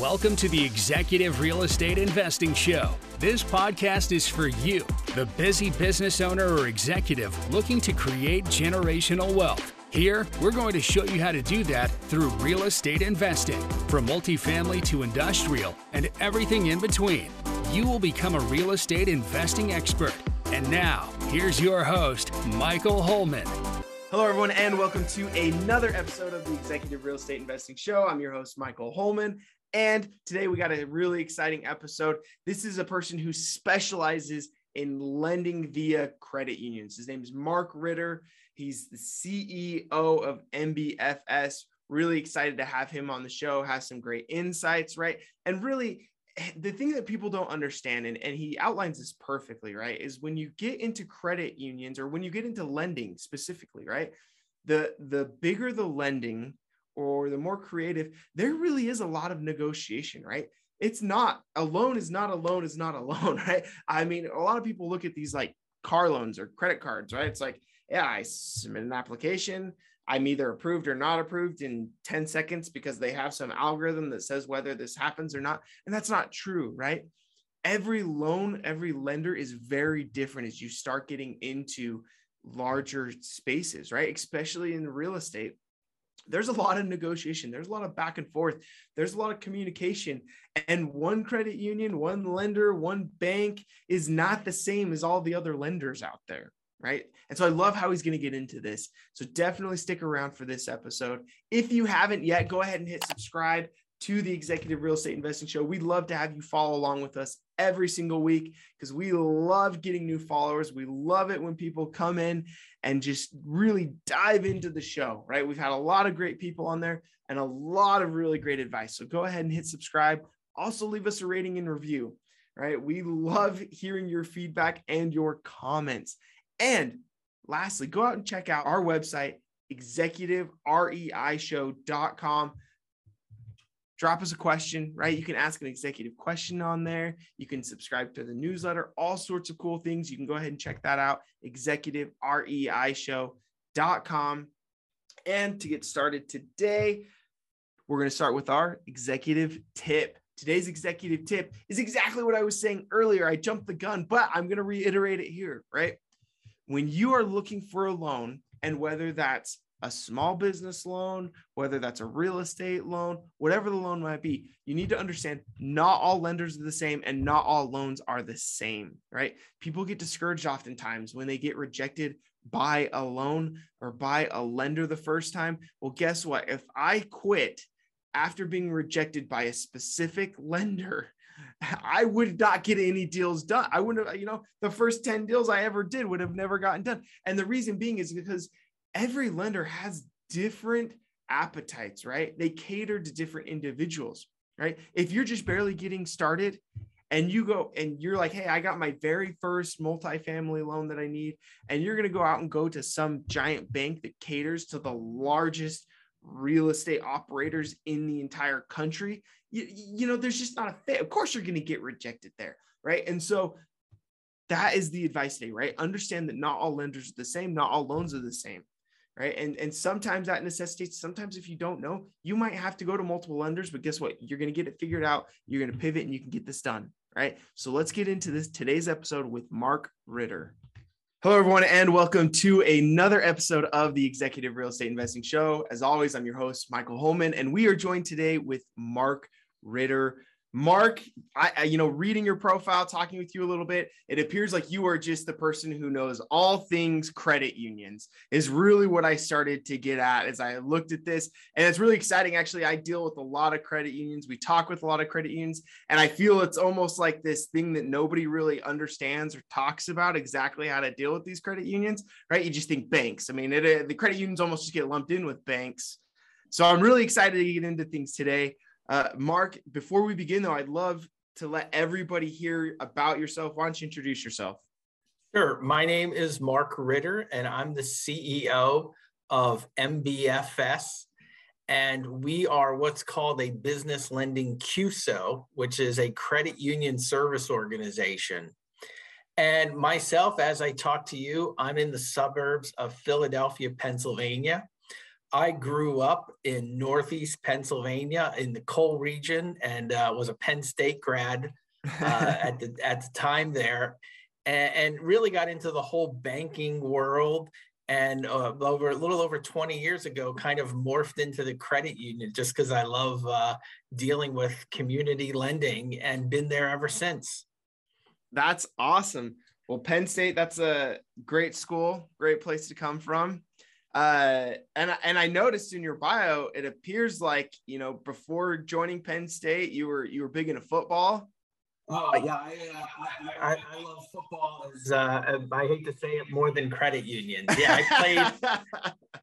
Welcome to the Executive Real Estate Investing Show. This podcast is for you, the busy business owner or executive looking to create generational wealth. Here, we're going to show you how to do that through real estate investing, from multifamily to industrial and everything in between. You will become a real estate investing expert. And now, here's your host, Michael Holman. Hello, everyone, and welcome to another episode of the Executive Real Estate Investing Show. I'm your host, Michael Holman, and today we got a really exciting episode. This is a person who specializes in lending via credit unions. His name is Mark Ritter. He's the CEO of MBFS. Really excited to have him on the show, has some great insights, right? And really, the thing that people don't understand, and, and he outlines this perfectly, right, is when you get into credit unions or when you get into lending specifically, right? The the bigger the lending, or the more creative, there really is a lot of negotiation, right? It's not a loan is not a loan is not a loan, right? I mean, a lot of people look at these like car loans or credit cards, right? It's like, yeah, I submit an application. I'm either approved or not approved in 10 seconds because they have some algorithm that says whether this happens or not. And that's not true, right? Every loan, every lender is very different as you start getting into larger spaces, right? Especially in real estate there's a lot of negotiation. There's a lot of back and forth. There's a lot of communication. And one credit union one lender one bank is not the same as all the other lenders out there right? And so i love how he's going to get into this. So definitely stick around for this episode. If you haven't yet go ahead and hit subscribe to the Executive Real Estate Investing Show. We'd love to have you follow along with us every single week because we love getting new followers. We love it when people come in and just really dive into the show, right? We've had a lot of great people on there and a lot of really great advice. So go ahead and hit subscribe. Also, leave us a rating and review, right? We love hearing your feedback and your comments. And lastly, go out and check out our website, executivereishow.com drop us a question, right? You can ask an executive question on there. You can subscribe to the newsletter, all sorts of cool things. You can go ahead and check that out, executivereishow.com. And to get started today, we're going to start with our executive tip. Today's executive tip is exactly what I was saying earlier. I jumped the gun, but I'm going to reiterate it here, right? When you are looking for a loan, and whether that's a small business loan, whether that's a real estate loan, whatever the loan might be, you need to understand not all lenders are the same and not all loans are the same, right? People get discouraged oftentimes when they get rejected by a loan or by a lender the first time. Well, guess what? If I quit after being rejected by a specific lender, I would not get any deals done. I wouldn't have, you know, the first 10 deals I ever did would have never gotten done. And the reason being is because every lender has different appetites, right? They cater to different individuals, right? If you're just barely getting started and you go and you're like, hey, I got my very first multifamily loan that I need, and you're going to go out and go to some giant bank that caters to the largest real estate operators in the entire country, you, you know, there's just not a fit. Of course, you're going to get rejected there, right? And so that is the advice today, right? Understand that not all lenders are the same, not all loans are the same right? And and sometimes that necessitates sometimes if you don't know you might have to go to multiple lenders but guess what? You're going to get it figured out you're going to pivot and you can get this done right? So let's get into this today's episode with mark ritter. Hello everyone and welcome to another episode of the executive real estate investing show. As always i'm your host michael holman and we are joined today with mark ritter Mark, I, I, you know, reading your profile, talking with you a little bit, it appears like you are just the person who knows all things credit unions. Is really what I started to get at as I looked at this, and it's really exciting. Actually, I deal with a lot of credit unions. We talk with a lot of credit unions, and I feel it's almost like this thing that nobody really understands or talks about exactly how to deal with these credit unions. Right? You just think banks. I mean, it, the credit unions almost just get lumped in with banks. So I'm really excited to get into things today. Uh, Mark, before we begin, though, I'd love to let everybody hear about yourself. Why don't you introduce yourself? Sure. My name is Mark Ritter, and I'm the CEO of MBFS. And we are what's called a business lending CUSO, which is a credit union service organization. And myself, as I talk to you, I'm in the suburbs of Philadelphia, Pennsylvania. I grew up in Northeast Pennsylvania in the coal region and uh, was a Penn State grad uh, at the at the time there, and, and, really got into the whole banking world. And uh, over a little over 20 years ago, kind of morphed into the credit union just because I love uh, dealing with community lending and been there ever since. That's awesome. Well, Penn State, that's a great school, great place to come from. Uh, and and I noticed in your bio, it appears like you know before joining Penn State, you were you were big into football. Oh yeah, I, uh, I, I, I, love football. As, uh, I hate to say it more than credit unions. Yeah, I played.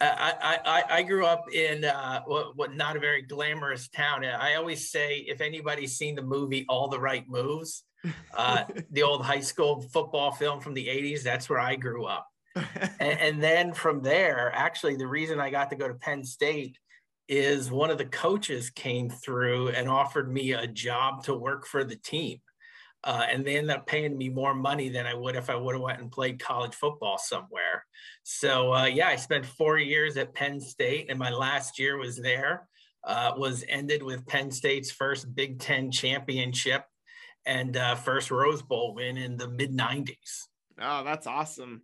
I, I, I grew up in uh, what, what not a very glamorous town. I always say if anybody's seen the movie All the Right Moves, uh, the old high school football film from the 80s, that's where I grew up. And, and then from there, actually, the reason I got to go to Penn State is one of the coaches came through and offered me a job to work for the team. Uh, and they ended up paying me more money than I would if I would have went and played college football somewhere. So uh, yeah, I spent four years at Penn State, and my last year was there. Uh, was ended with Penn State's first Big Ten championship and uh, first Rose Bowl win in the mid '90s. Oh, that's awesome!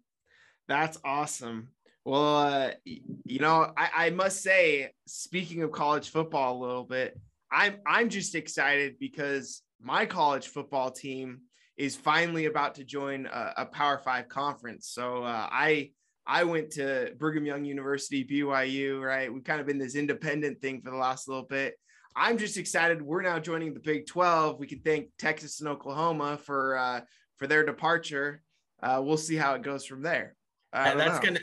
That's awesome. Well, uh, you know, I, I must say, speaking of college football a little bit, I'm I'm just excited because my college football team is finally about to join a, a Power Five conference. So uh, I I went to Brigham Young University, BYU. Right, we've kind of been this independent thing for the last little bit. I'm just excited. We're now joining the Big 12. We can thank Texas and Oklahoma for uh, for their departure. Uh, we'll see how it goes from there. And that's know. gonna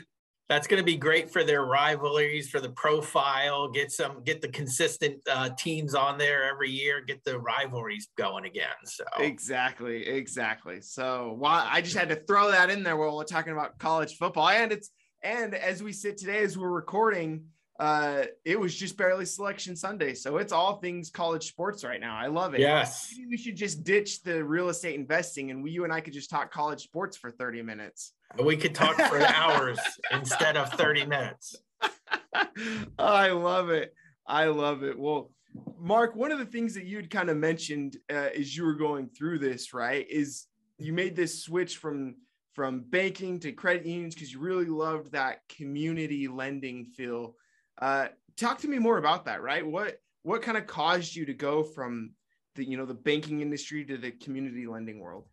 that's going to be great for their rivalries, for the profile. Get some, get the consistent uh, teams on there every year. Get the rivalries going again. So exactly, exactly. So why I just had to throw that in there while we're talking about college football, and it's and as we sit today, as we're recording, uh, it was just barely selection Sunday. So it's all things college sports right now. I love it. Yes. Maybe we should just ditch the real estate investing and we, you and I could just talk college sports for 30 minutes. We could talk for hours instead of 30 minutes. I love it. I love it. Well, Mark, one of the things that you'd kind of mentioned uh, as you were going through this, right, is you made this switch from from banking to credit unions because you really loved that community lending feel. Uh, talk to me more about that, right? What what kind of caused you to go from the you know the banking industry to the community lending world?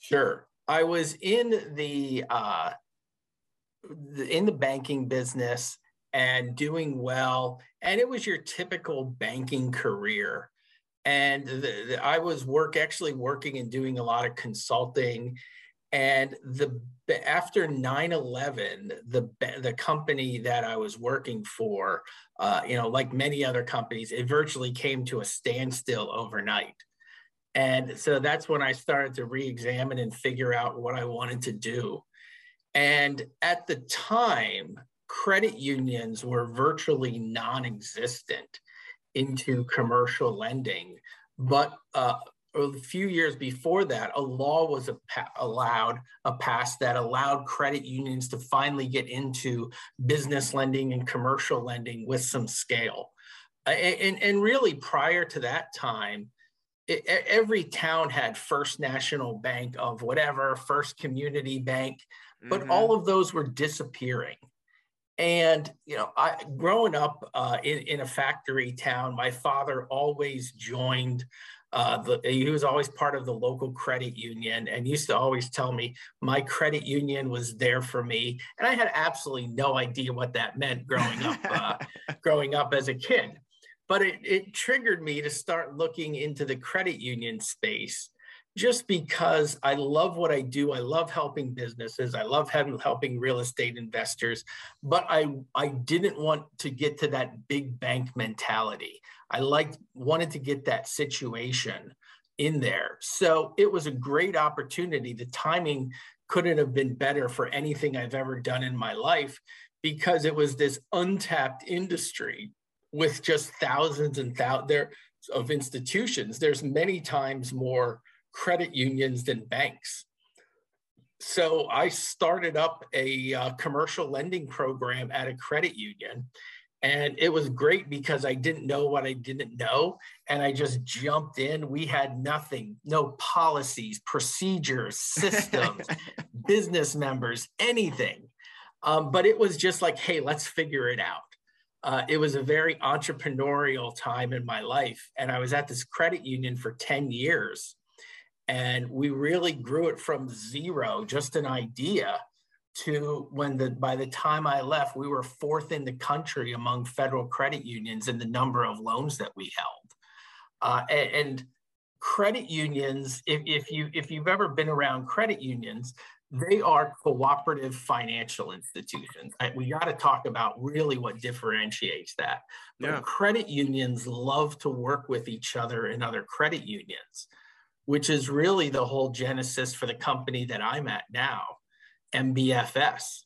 Sure. I was in the uh, in the banking business and doing well, and it was your typical banking career. And the, the, I was work actually working and doing a lot of consulting. And the after 9-11, the the company that I was working for, uh, you know, like many other companies, it virtually came to a standstill overnight. And so that's when I started to re examine and figure out what I wanted to do. And at the time, credit unions were virtually non existent into commercial lending. But uh, a few years before that, a law was a pa- allowed, a pass that allowed credit unions to finally get into business lending and commercial lending with some scale. and, and really, prior to that time, it, every town had First National Bank of whatever, First Community Bank, but mm-hmm. all of those were disappearing. And you know, I growing up uh, in in a factory town, my father always joined. Uh, the, he was always part of the local credit union and used to always tell me my credit union was there for me. And I had absolutely no idea what that meant growing up, uh, growing up as a kid but it, it triggered me to start looking into the credit union space just because I love what I do. I love helping businesses. I love having, helping real estate investors, but I, I didn't want to get to that big bank mentality. I liked, wanted to get that situation in there. So it was a great opportunity. The timing couldn't have been better for anything I've ever done in my life because it was this untapped industry with just thousands and thousands of institutions, there's many times more credit unions than banks. So I started up a uh, commercial lending program at a credit union. And it was great because I didn't know what I didn't know. And I just jumped in. We had nothing, no policies, procedures, systems, business members, anything. Um, but it was just like, hey, let's figure it out. Uh, it was a very entrepreneurial time in my life. And I was at this credit union for 10 years. And we really grew it from zero, just an idea, to when the by the time I left, we were fourth in the country among federal credit unions in the number of loans that we held. Uh, and, and, credit unions, if, if you if you've ever been around credit unions, they are cooperative financial institutions. We got to talk about really what differentiates that. But yeah. credit unions love to work with each other and other credit unions, which is really the whole genesis for the company that I'm at now. MBFS.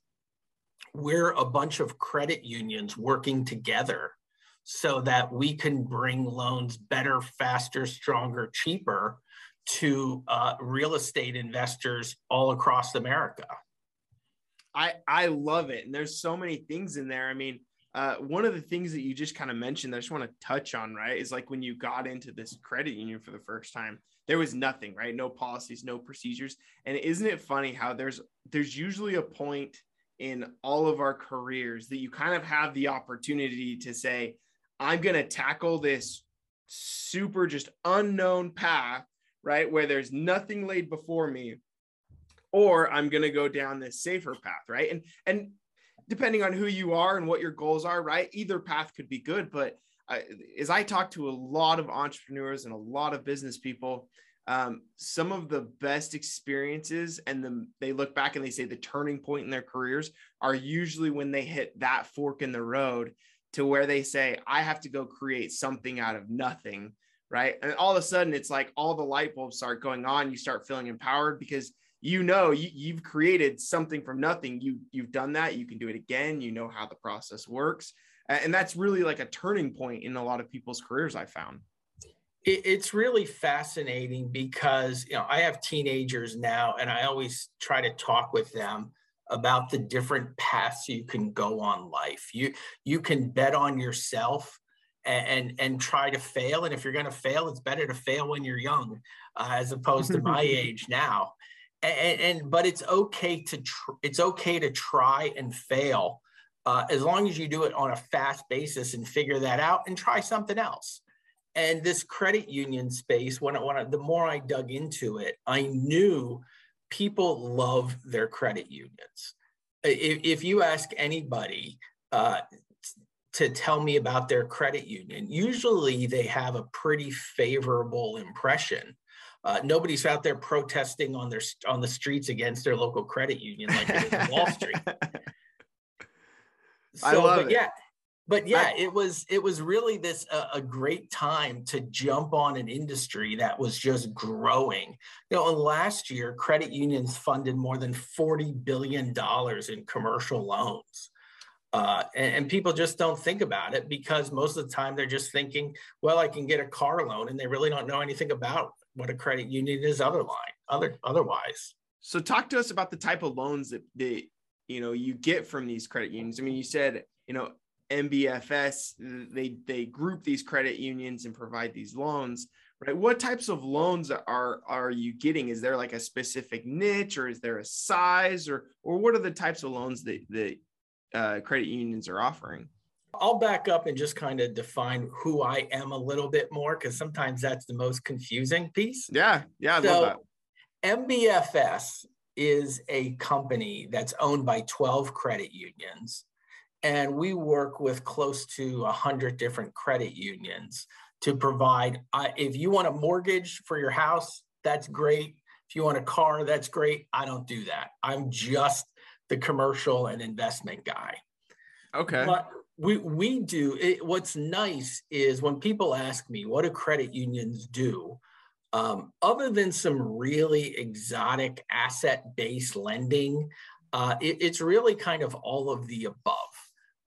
We're a bunch of credit unions working together so that we can bring loans better, faster, stronger, cheaper to uh, real estate investors all across America. I I love it, and there's so many things in there. I mean, uh, one of the things that you just kind of mentioned I just want to touch on, right, is like when you got into this credit union for the first time, there was nothing, right? No policies, no procedures. And isn't it funny how there's there's usually a point in all of our careers that you kind of have the opportunity to say, I'm going to tackle this super just unknown path, right? Where there's nothing laid before me or I'm going to go down this safer path, right? And and depending on who you are and what your goals are, right? Either path could be good, but I, as I talk to a lot of entrepreneurs and a lot of business people, um, some of the best experiences and the, they look back and they say the turning point in their careers are usually when they hit that fork in the road to where they say, I have to go create something out of nothing. Right. And all of a sudden, it's like all the light bulbs start going on. You start feeling empowered because you know you, you've created something from nothing. You, you've done that. You can do it again. You know how the process works and that's really like a turning point in a lot of people's careers i found it's really fascinating because you know i have teenagers now and i always try to talk with them about the different paths you can go on life you you can bet on yourself and and, and try to fail and if you're going to fail it's better to fail when you're young uh, as opposed to my age now and, and, but it's okay to tr- it's okay to try and fail uh, as long as you do it on a fast basis and figure that out and try something else. And this credit union space, when, I, when I, the more I dug into it, I knew people love their credit unions. If, if you ask anybody uh, to tell me about their credit union, usually they have a pretty favorable impression. Uh, nobody's out there protesting on their on the streets against their local credit union like it is in Wall Street. So, I love but it. yeah, but yeah, I, it was it was really this uh, a great time to jump on an industry that was just growing. You know, and last year, credit unions funded more than forty billion dollars in commercial loans. Uh, and, and, people just don't think about it because most of the time they're just thinking, well, I can get a car loan, and they really don't know anything about what a credit union is other line, other otherwise. So talk to us about the type of loans that, that you know you get from these credit unions. I mean, you said you know MBFS they they group these credit unions and provide these loans. Right. What types of loans are are you getting? Is there like a specific niche, or is there a size, or or what are the types of loans that that uh, credit unions are offering? I'll back up and just kind of define who I am a little bit more because sometimes that's the most confusing piece. Yeah, yeah, I so, love that. MBFS is a company that's owned by 12 credit unions. And we work with close to 100 different credit unions to provide. Uh, if you want a mortgage for your house, that's great. If you want a car, that's great. I don't do that. I'm just the commercial and investment guy. Okay. But we, we do it, what's nice is when people ask me, what do credit unions do? Um, other than some really exotic asset based lending, uh, it, it's really kind of all of the above.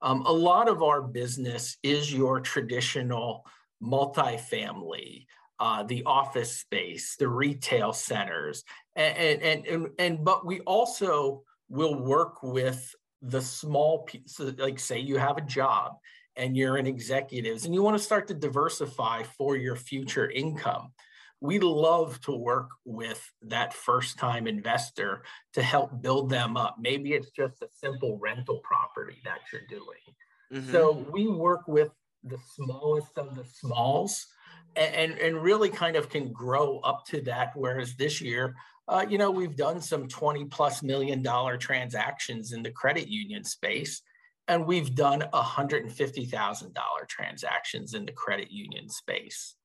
Um, a lot of our business is your traditional multifamily, uh, the office space, the retail centers, and, and and and but we also will work with the small pieces. Like say you have a job and you're an executives and you want to start to diversify for your future income we love to work with that first time investor to help build them up. Maybe it's just a simple rental property that you're doing. Mm-hmm. So we work with the smallest of the smalls and, and really kind of can grow up to that. Whereas this year, uh, you know, we've done some 20 plus million dollar transactions in the credit union space. And we've done $150,000 transactions in the credit union space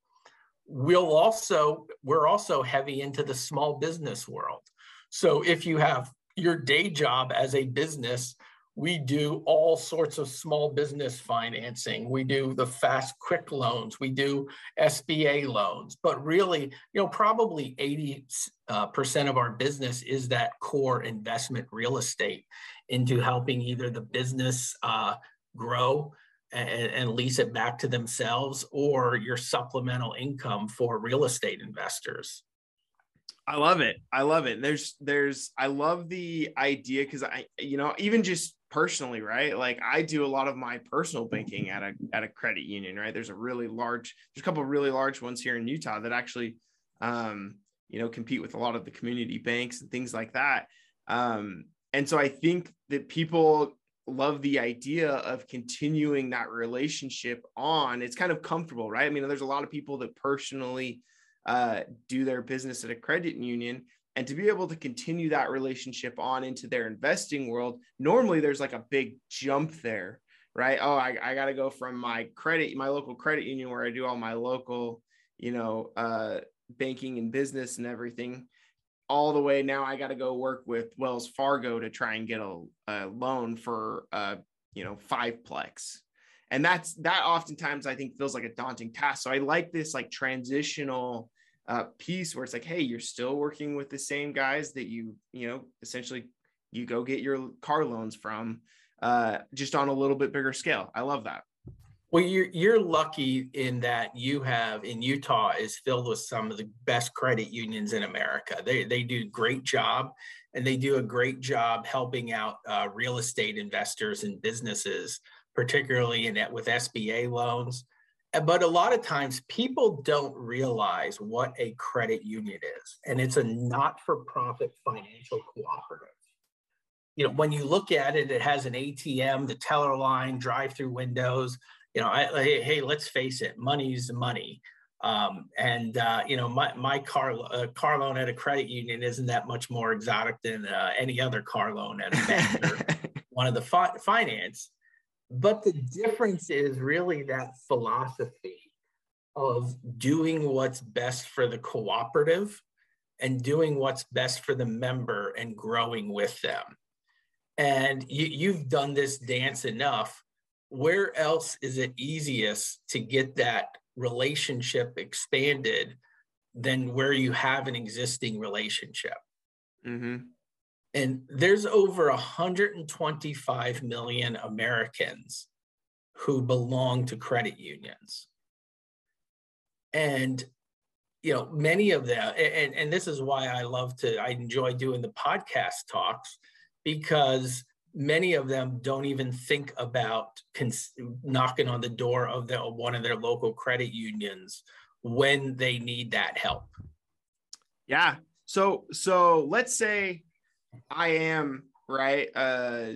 we'll also we're also heavy into the small business world so if you have your day job as a business we do all sorts of small business financing we do the fast quick loans we do sba loans but really you know probably 80 uh, percent of our business is that core investment real estate into helping either the business uh, grow and, and lease it back to themselves or your supplemental income for real estate investors. I love it. I love it. There's, there's, I love the idea because I, you know, even just personally, right? Like I do a lot of my personal banking at a at a credit union, right? There's a really large, there's a couple of really large ones here in Utah that actually, um, you know, compete with a lot of the community banks and things like that. Um, and so I think that people love the idea of continuing that relationship on. It's kind of comfortable, right? I mean, there's a lot of people that personally uh, do their business at a credit union. And to be able to continue that relationship on into their investing world, normally there's like a big jump there, right? Oh, I, I got to go from my credit, my local credit union where I do all my local, you know, uh, banking and business and everything all the way now I got to go work with Wells Fargo to try and get a, a loan for uh you know five plex and that's that oftentimes I think feels like a daunting task so I like this like transitional uh, piece where it's like hey you're still working with the same guys that you you know essentially you go get your car loans from uh, just on a little bit bigger scale I love that well, you're you're lucky in that you have in Utah is filled with some of the best credit unions in America. They they do a great job, and they do a great job helping out uh, real estate investors and businesses, particularly in that with SBA loans. Uh, but a lot of times, people don't realize what a credit union is, and it's a not-for-profit financial cooperative you know, when you look at it, it has an ATM, the teller line, drive-through windows, you know, I, hey, hey, let's face it, money's money. Um, and uh, you know, my my car uh, car loan at a credit union isn't that much more exotic than uh, any other car loan at a bank or one of the fi- finance. But the difference is really that philosophy of doing what's best for the cooperative and doing what's best for the member and growing with them. And you, you've done this dance enough where else is it easiest to get that relationship expanded than where you have an existing relationship? Mm-hmm. And there's over 125 million Americans who belong to credit unions. And you know, many of them, and, and this is why I love to, I enjoy doing the podcast talks because many of them don't even think about cons- knocking on the door of the, one of their local credit unions when they need that help. Yeah. So so let's say I am right. Uh,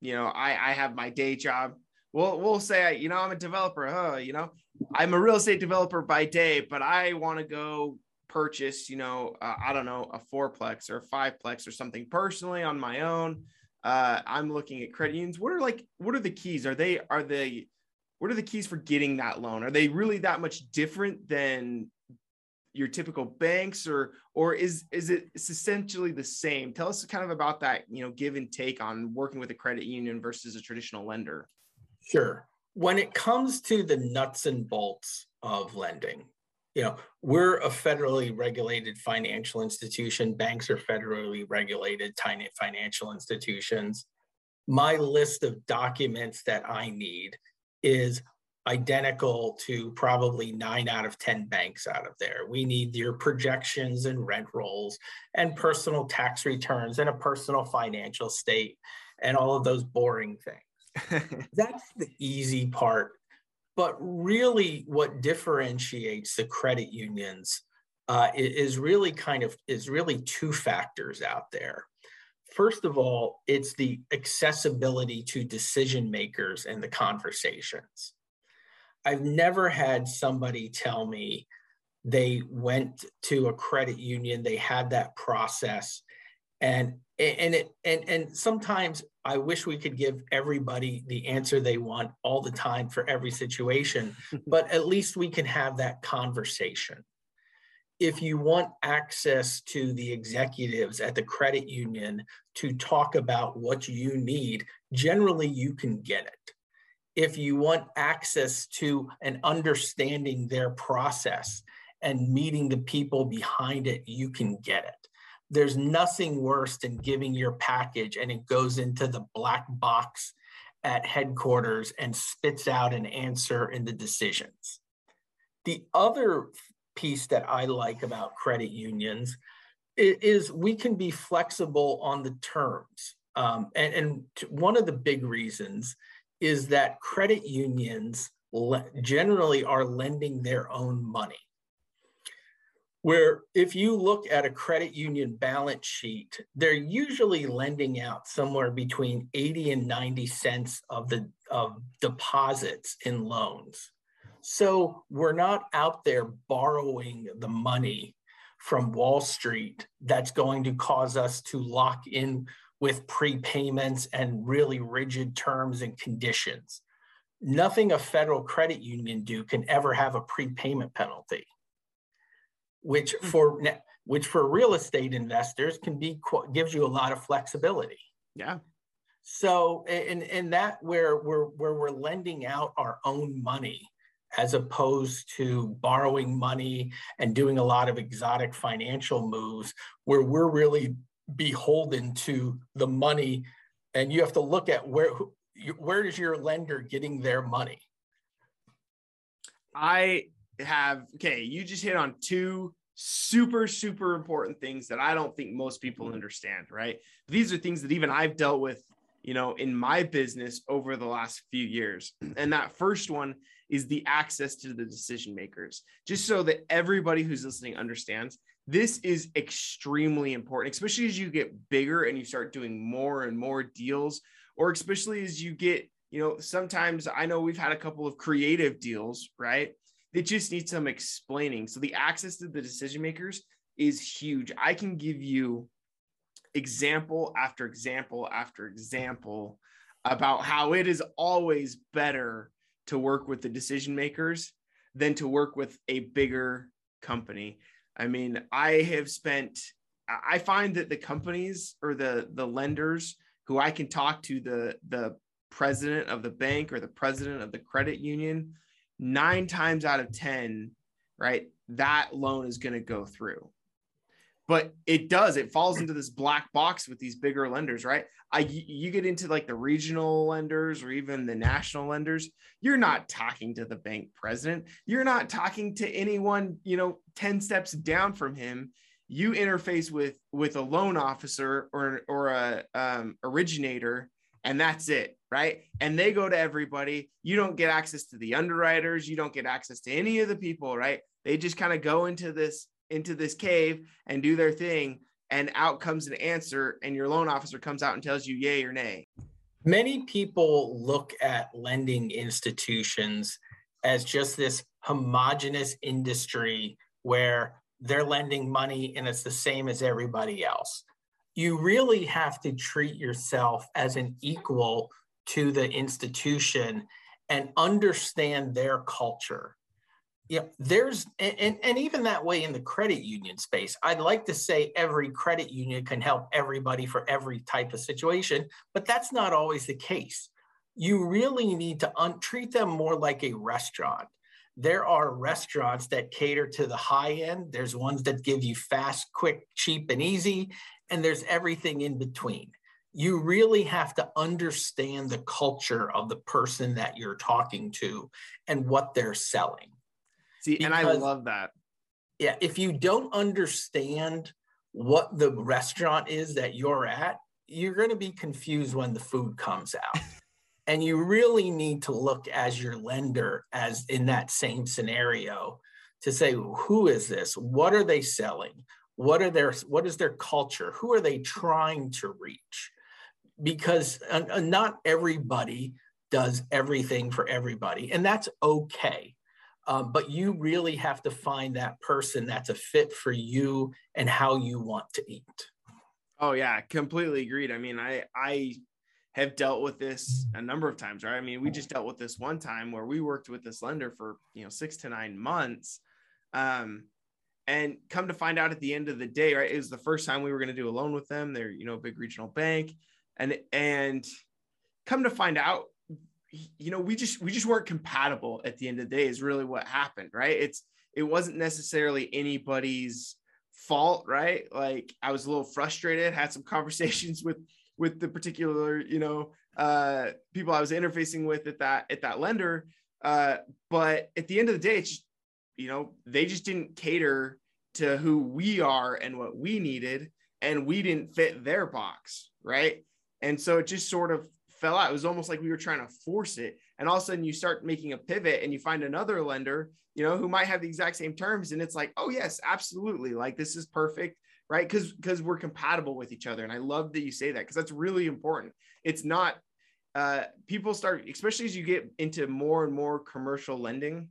you know, I I have my day job. We'll we'll say you know I'm a developer. Huh? You know, I'm a real estate developer by day, but I want to go purchase. You know, uh, I don't know a fourplex or a fiveplex or something personally on my own uh, I'm looking at credit unions. What are like, what are the keys? Are they, are they, what are the keys for getting that loan? Are they really that much different than your typical banks or, or is, is it essentially the same? Tell us kind of about that, you know, give and take on working with a credit union versus a traditional lender. Sure. When it comes to the nuts and bolts of lending, you know, we're a federally regulated financial institution. Banks are federally regulated financial institutions. My list of documents that I need is identical to probably nine out of 10 banks out of there. We need your projections and rent rolls and personal tax returns and a personal financial state and all of those boring things. That's the easy part. But really, what differentiates the credit unions uh, is really kind of is really two factors out there. First of all, it's the accessibility to decision makers and the conversations. I've never had somebody tell me they went to a credit union, they had that process, and and it and and sometimes I wish we could give everybody the answer they want all the time for every situation, but at least we can have that conversation. If you want access to the executives at the credit union to talk about what you need, generally you can get it if you want access to and understanding their process and meeting the people behind it, you can get it. There's nothing worse than giving your package and it goes into the black box at headquarters and spits out an answer in the decisions. The other piece that I like about credit unions is we can be flexible on the terms. Um, and, and one of the big reasons is that credit unions generally are lending their own money. Where if you look at a credit union balance sheet, they're usually lending out somewhere between 80 and 90 cents of the of deposits in loans. So we're not out there borrowing the money from Wall Street that's going to cause us to lock in with prepayments and really rigid terms and conditions. Nothing a federal credit union do can ever have a prepayment penalty, which hmm. for which for real estate investors can be gives you a lot of flexibility. Yeah. So in in that where we're where we're lending out our own money as opposed to borrowing money and doing a lot of exotic financial moves where we're really beholden to the money and you have to look at where where is your lender getting their money? I have okay you just hit on two super super important things that i don't think most people understand right? These are things that even i've dealt with you know in my business over the last few years. And that first one is the access to the decision makers. Just so that everybody who's listening understands this is extremely important, especially as you get bigger and you start doing more and more deals, or especially as you get, you know, sometimes I know we've had a couple of creative deals, right? That just need some explaining. So the access to the decision makers is huge. I can give you example after example after example about how it is always better to work with the decision makers than to work with a bigger company. I mean, I have spent I find that the companies or the the lenders who I can talk to the the president of the bank or the president of the credit union, nine times out of 10, right, that loan is going to go through but it does it falls into this black box with these bigger lenders right? I you get into like the regional lenders or even the national lenders you're not talking to the bank president. You're not talking to anyone you know 10 steps down from him. You interface with with a loan officer or or a um, originator and that's it right? And they go to everybody. You don't get access to the underwriters. You don't get access to any of the people right? They just kind of go into this into this cave and do their thing and out comes an answer and your loan officer comes out and tells you yay or nay. Many people look at lending institutions as just this homogenous industry where they're lending money and it's the same as everybody else. You really have to treat yourself as an equal to the institution and understand their culture yeah, there's and, and even that way in the credit union space, I'd like to say every credit union can help everybody for every type of situation, but that's not always the case. You really need to un- treat them more like a restaurant. There are restaurants that cater to the high end. There's ones that give you fast, quick, cheap, and easy, and there's everything in between. you really have to understand the culture of the person that you're talking to and what they're selling. See, because, and I love that. Yeah, if you don't understand what the restaurant is that you're at, you're going to be confused when the food comes out. and you really need to look as your lender as in that same scenario to say who is this? What are they selling? What are their what is their culture? Who are they trying to reach? Because uh, not everybody does everything for everybody, and that's okay. Um, but you really have to find that person that's a fit for you and how you want to eat. Oh yeah, completely agreed. I mean, I I have dealt with this a number of times, right? I mean, we just dealt with this one time where we worked with this lender for you know six to nine months, um, and come to find out at the end of the day, right? It was the first time we were going to do a loan with them. They're you know a big regional bank, and and come to find out you know we just we just weren't compatible at the end of the day is really what happened right? It's it wasn't necessarily anybody's fault right? Like i was a little frustrated had some conversations with with the particular you know uh people i was interfacing with at that at that lender. Uh but at the end of the day it's just, you know they just didn't cater to who we are and what we needed and we didn't fit their box right? And so it just sort of fell out. It was almost like we were trying to force it. And all of a sudden you start making a pivot and you find another lender, you know, who might have the exact same terms. And it's like, oh yes, absolutely. Like this is perfect. Right. Cause because we're compatible with each other. And I love that you say that because that's really important. It's not uh people start, especially as you get into more and more commercial lending.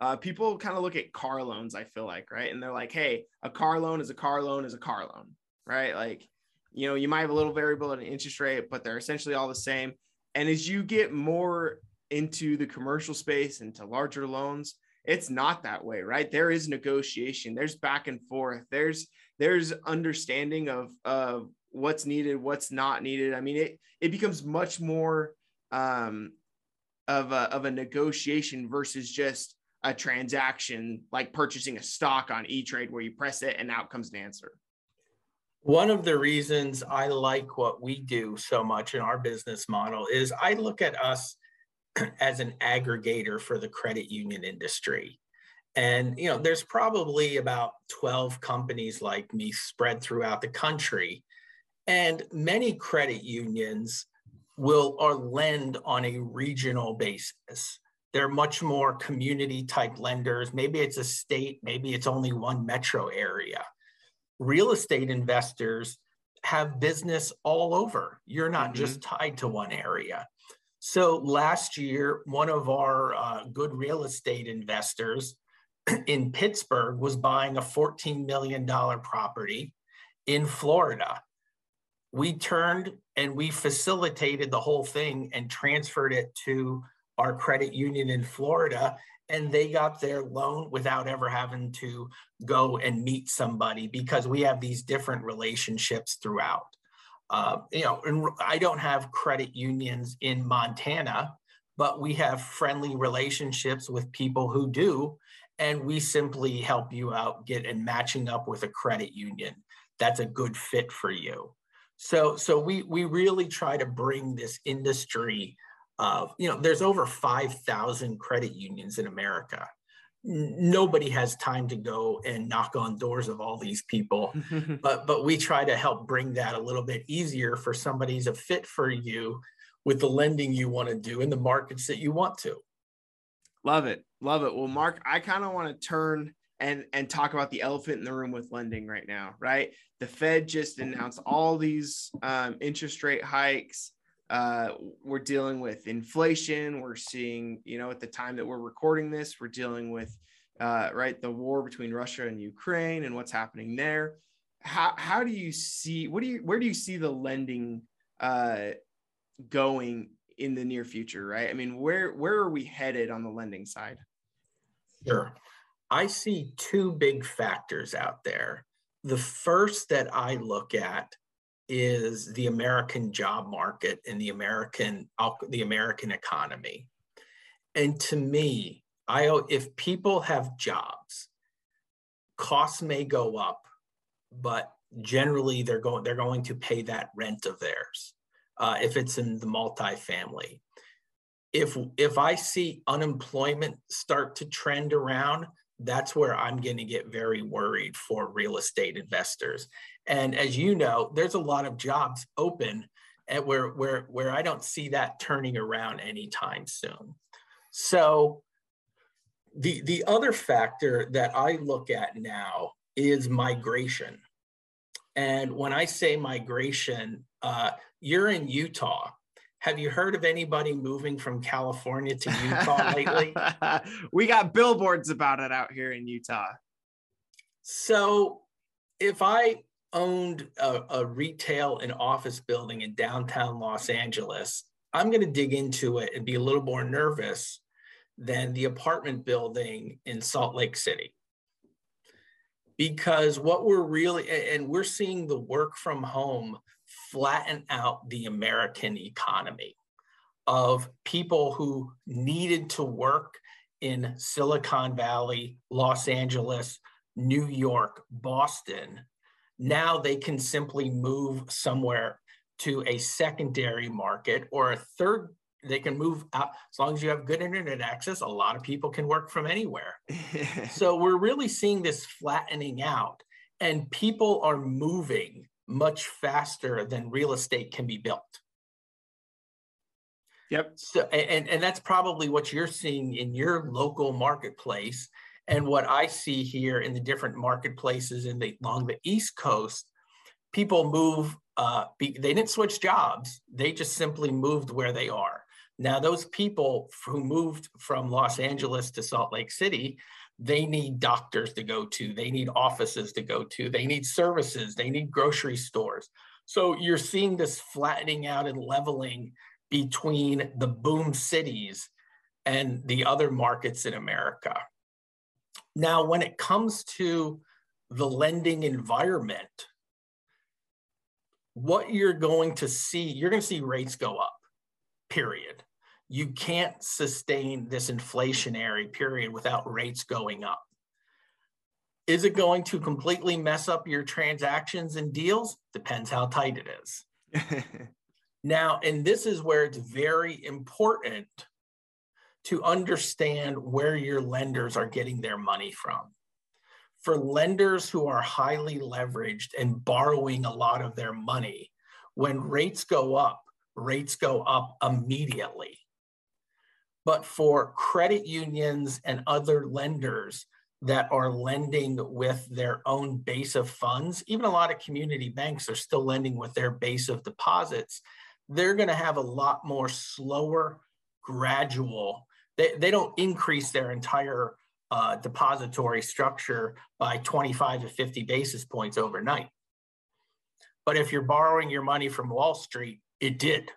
Uh, people kind of look at car loans, I feel like, right? And they're like, hey, a car loan is a car loan is a car loan, right? Like you know, you might have a little variable in interest rate, but they're essentially all the same. And as you get more into the commercial space and to larger loans, it's not that way, right? There is negotiation, there's back and forth, there's there's understanding of of what's needed, what's not needed. I mean, it it becomes much more um, of a, of a negotiation versus just a transaction like purchasing a stock on E-Trade where you press it and out comes an answer. One of the reasons I like what we do so much in our business model is I look at us as an aggregator for the credit union industry. And you know, there's probably about 12 companies like me spread throughout the country. And many credit unions will or lend on a regional basis. They're much more community type lenders. Maybe it's a state, maybe it's only one metro area real estate investors have business all over. You're not mm-hmm. just tied to one area. So last year, one of our uh, good real estate investors in Pittsburgh was buying a $14 million property in Florida. We turned and we facilitated the whole thing and transferred it to our credit union in Florida and they got their loan without ever having to go and meet somebody because we have these different relationships throughout. Uh, you know, and I don't have credit unions in Montana, but we have friendly relationships with people who do, and we simply help you out get and matching up with a credit union that's a good fit for you. So, so we we really try to bring this industry of, you know, there's over 5,000 credit unions in America. Nobody has time to go and knock on doors of all these people, but but we try to help bring that a little bit easier for somebody's a fit for you with the lending you want to do in the markets that you want to. Love it. Love it. Well, Mark, I kind of want to turn and and talk about the elephant in the room with lending right now, right? The Fed just announced all these um, interest rate hikes. Uh, we're dealing with inflation. We're seeing, you know, at the time that we're recording this, we're dealing with, uh, right, the war between Russia and Ukraine and what's happening there. How, how do you see, what do you, where do you see the lending uh, going in the near future, right? I mean, where, where are we headed on the lending side? Sure. I see two big factors out there. The first that I look at is the American job market and the American the American economy. And to me, I if people have jobs, costs may go up, but generally they're going they're going to pay that rent of theirs uh, if it's in the multifamily. If if I see unemployment start to trend around, that's where I'm going to get very worried for real estate investors. And as you know, there's a lot of jobs open at where where where I don't see that turning around anytime soon. So the the other factor that I look at now is migration. And when I say migration, uh, you're in Utah. Have you heard of anybody moving from California to Utah lately? we got billboards about it out here in Utah. So, if I owned a, a retail and office building in downtown Los Angeles, I'm going to dig into it and be a little more nervous than the apartment building in Salt Lake City. Because what we're really, and we're seeing the work from home flatten out the American economy of people who needed to work in Silicon Valley, Los Angeles, New York, Boston. Now they can simply move somewhere to a secondary market or a third they can move out as long as you have good internet access a lot of people can work from anywhere so we're really seeing this flattening out and people are moving much faster than real estate can be built. Yep. So and and that's probably what you're seeing in your local marketplace and what i see here in the different marketplaces in the along the east coast. People move uh, be, they didn't switch jobs. They just simply moved where they are. Now, those people who moved from Los Angeles to Salt Lake City, they need doctors to go to, they need offices to go to, they need services, they need grocery stores. So you're seeing this flattening out and leveling between the boom cities and the other markets in America. Now, when it comes to the lending environment, what you're going to see, you're going to see rates go up, period you can't sustain this inflationary period without rates going up. Is it going to completely mess up your transactions and deals? Depends how tight it is. now, and this is where it's very important to understand where your lenders are getting their money from. For lenders who are highly leveraged and borrowing a lot of their money, when rates go up, rates go up immediately but for credit unions and other lenders that are lending with their own base of funds, even a lot of community banks are still lending with their base of deposits, they're going to have a lot more slower, gradual. They, they don't increase their entire uh, depository structure by 25 to 50 basis points overnight. But if you're borrowing your money from Wall Street, it did.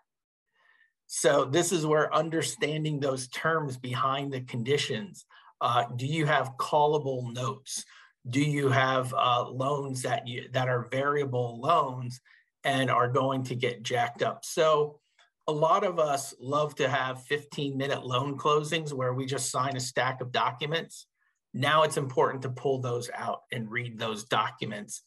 So this is where understanding those terms behind the conditions. Uh, do you have callable notes? Do you have uh, loans that you that are variable loans and are going to get jacked up? So a lot of us love to have 15 minute loan closings where we just sign a stack of documents. Now it's important to pull those out and read those documents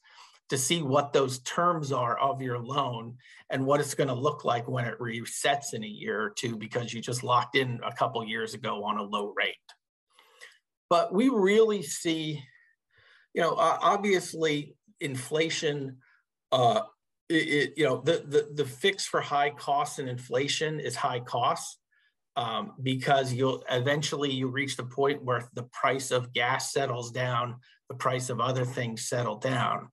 to see what those terms are of your loan and what it's going to look like when it resets in a year or two because you just locked in a couple years ago on a low rate. But we really see, you know, obviously inflation, uh, it, you know, the, the, the fix for high costs and inflation is high costs. Um, because you'll eventually you reach the point where the price of gas settles down, the price of other things settle down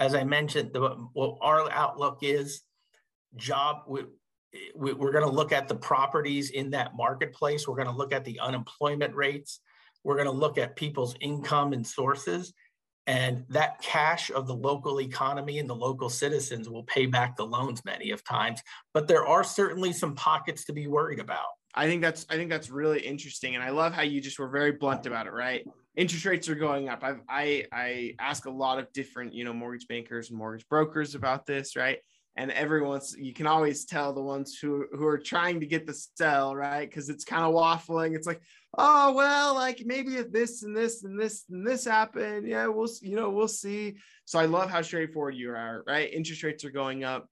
as I mentioned, the, what our outlook is job. We, we, we're going to look at the properties in that marketplace. We're going to look at the unemployment rates. We're going to look at people's income and sources. And that cash of the local economy and the local citizens will pay back the loans many of times. But there are certainly some pockets to be worried about. I think that's I think that's really interesting, and I love how you just were very blunt about it. Right, interest rates are going up. I've, I I ask a lot of different you know mortgage bankers and mortgage brokers about this. Right, and everyone's you can always tell the ones who who are trying to get the sell right? Because it's kind of waffling. It's like oh well like maybe if this and this and this and this happen yeah we'll you know we'll see. So i love how straightforward you are right? Interest rates are going up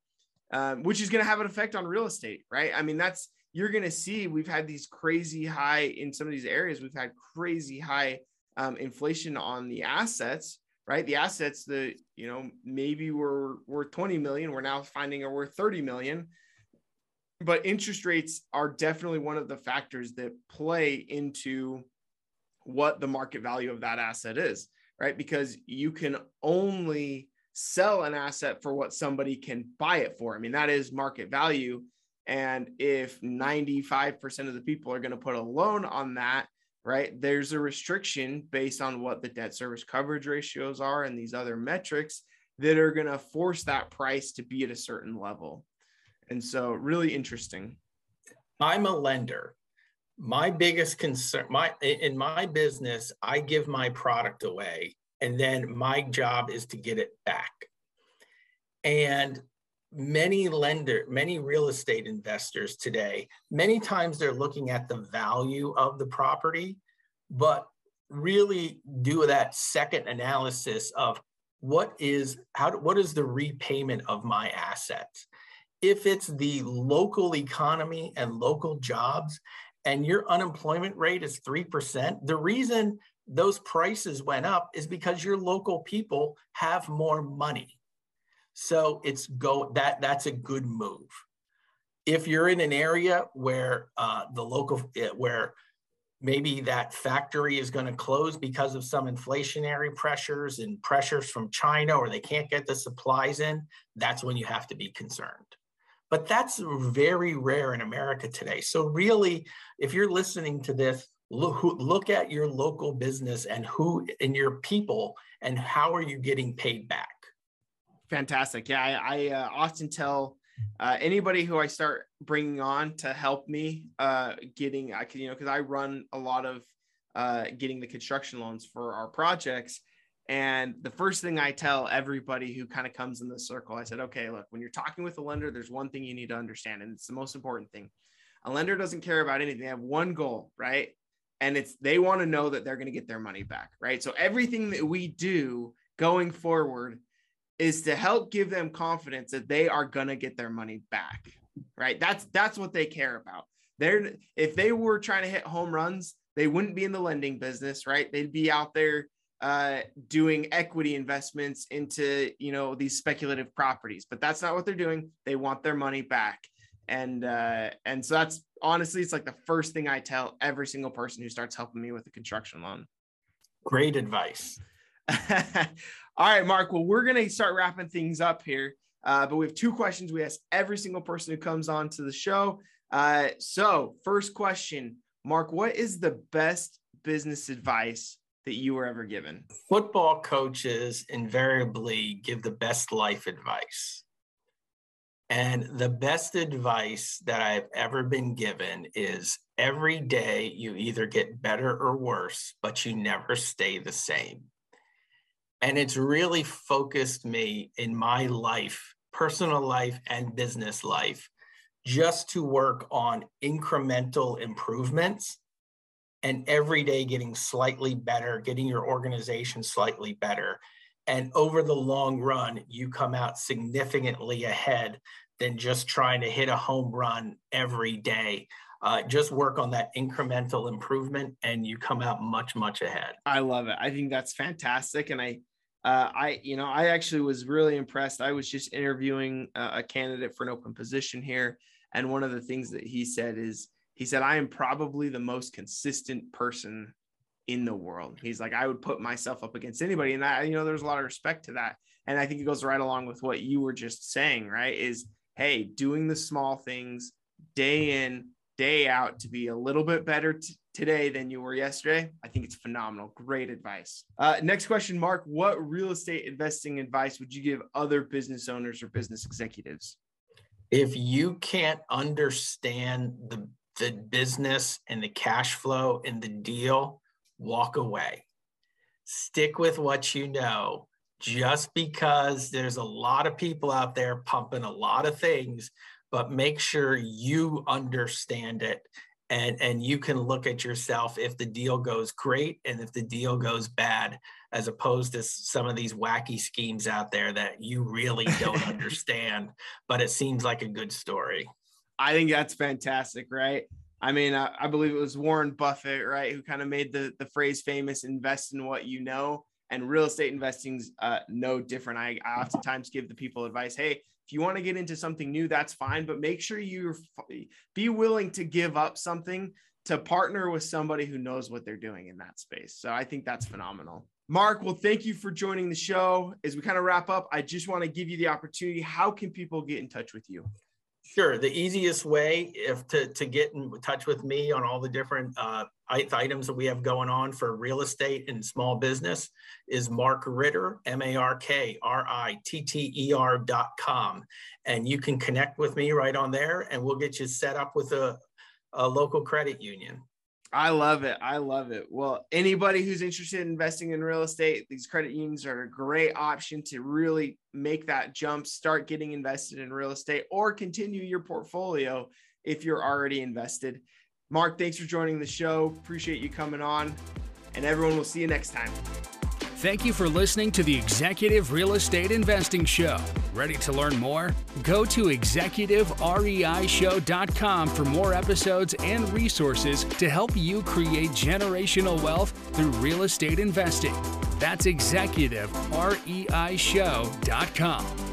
um, which is going to have an effect on real estate right? I mean that's you're going to see we've had these crazy high in some of these areas we've had crazy high um, inflation on the assets right? The assets that, you know, maybe were worth 20 million, we're now finding are worth 30 million. But interest rates are definitely one of the factors that play into what the market value of that asset is, right? Because you can only sell an asset for what somebody can buy it for. I mean, that is market value. And if 95% of the people are going to put a loan on that, right? There's a restriction based on what the debt service coverage ratios are and these other metrics that are going to force that price to be at a certain level. And so, really interesting. I'm a lender. My biggest concern, my in my business, I give my product away, and then my job is to get it back. And many lender many real estate investors today many times they're looking at the value of the property but really do that second analysis of what is how what is the repayment of my assets if it's the local economy and local jobs and your unemployment rate is 3% the reason those prices went up is because your local people have more money so it's go that that's a good move. If you're in an area where uh, the local eh, where maybe that factory is going to close because of some inflationary pressures and pressures from China, or they can't get the supplies in, that's when you have to be concerned. But that's very rare in America today. So really, if you're listening to this, look, look at your local business and who and your people and how are you getting paid back Fantastic. Yeah, I, I uh, often tell uh, anybody who I start bringing on to help me uh, getting, I can, you know, because I run a lot of uh, getting the construction loans for our projects. And the first thing I tell everybody who kind of comes in the circle, I said, okay, look, when you're talking with a lender, there's one thing you need to understand, and it's the most important thing. A lender doesn't care about anything. They have one goal, right? And it's they want to know that they're going to get their money back, right? So everything that we do going forward is to help give them confidence that they are going to get their money back right? That's that's what they care about. They're if they were trying to hit home runs they wouldn't be in the lending business right? They'd be out there uh, doing equity investments into you know these speculative properties but that's not what they're doing. They want their money back. And uh, and so that's honestly it's like the first thing i tell every single person who starts helping me with a construction loan. Great advice All right, Mark. Well, we're going to start wrapping things up here. Uh, but we have two questions we ask every single person who comes on to the show. Uh, so, first question, Mark, what is the best business advice that you were ever given? Football coaches invariably give the best life advice. And the best advice that I've ever been given is every day you either get better or worse, but you never stay the same. And it's really focused me in my life, personal life and business life, just to work on incremental improvements and every day getting slightly better, getting your organization slightly better. And over the long run, you come out significantly ahead than just trying to hit a home run every day. Uh, just work on that incremental improvement and you come out much much ahead i love it i think that's fantastic and i uh, I, you know, I actually was really impressed. I was just interviewing a, a candidate for an open position here. And one of the things that he said is, he said, I am probably the most consistent person in the world. He's like, I would put myself up against anybody. And that, you know, there's a lot of respect to that. And I think it goes right along with what you were just saying, right? Is, hey, doing the small things day in, day out to be a little bit better t- today than you were yesterday. I think it's phenomenal. Great advice. Uh, next question, Mark. What real estate investing advice would you give other business owners or business executives? If you can't understand the, the business and the cash flow and the deal, walk away. Stick with what you know just because there's a lot of people out there pumping a lot of things, but make sure you understand it and and you can look at yourself if the deal goes great and if the deal goes bad as opposed to some of these wacky schemes out there that you really don't understand but it seems like a good story. I think that's fantastic right? I mean I, I believe it was warren buffett right who kind of made the the phrase famous invest in what you know and real estate investing's uh, no different. I, I oftentimes give the people advice, hey, if you want to get into something new, that's fine, but make sure you be willing to give up something to partner with somebody who knows what they're doing in that space. So I think that's phenomenal. Mark, well, thank you for joining the show. As we kind of wrap up, I just want to give you the opportunity. How can people get in touch with you? Sure. The easiest way if to, to get in touch with me on all the different uh, items that we have going on for real estate and small business is Mark Ritter, M A R K R I T T E R dot com. And you can connect with me right on there and we'll get you set up with a, a local credit union. I love it. I love it. Well, anybody who's interested in investing in real estate, these credit unions are a great option to really make that jump, start getting invested in real estate, or continue your portfolio if you're already invested. Mark, thanks for joining the show. Appreciate you coming on, and everyone will see you next time. Thank you for listening to the Executive Real Estate Investing Show. Ready to learn more? Go to executivereishow.com for more episodes and resources to help you create generational wealth through real estate investing. That's executivereishow.com.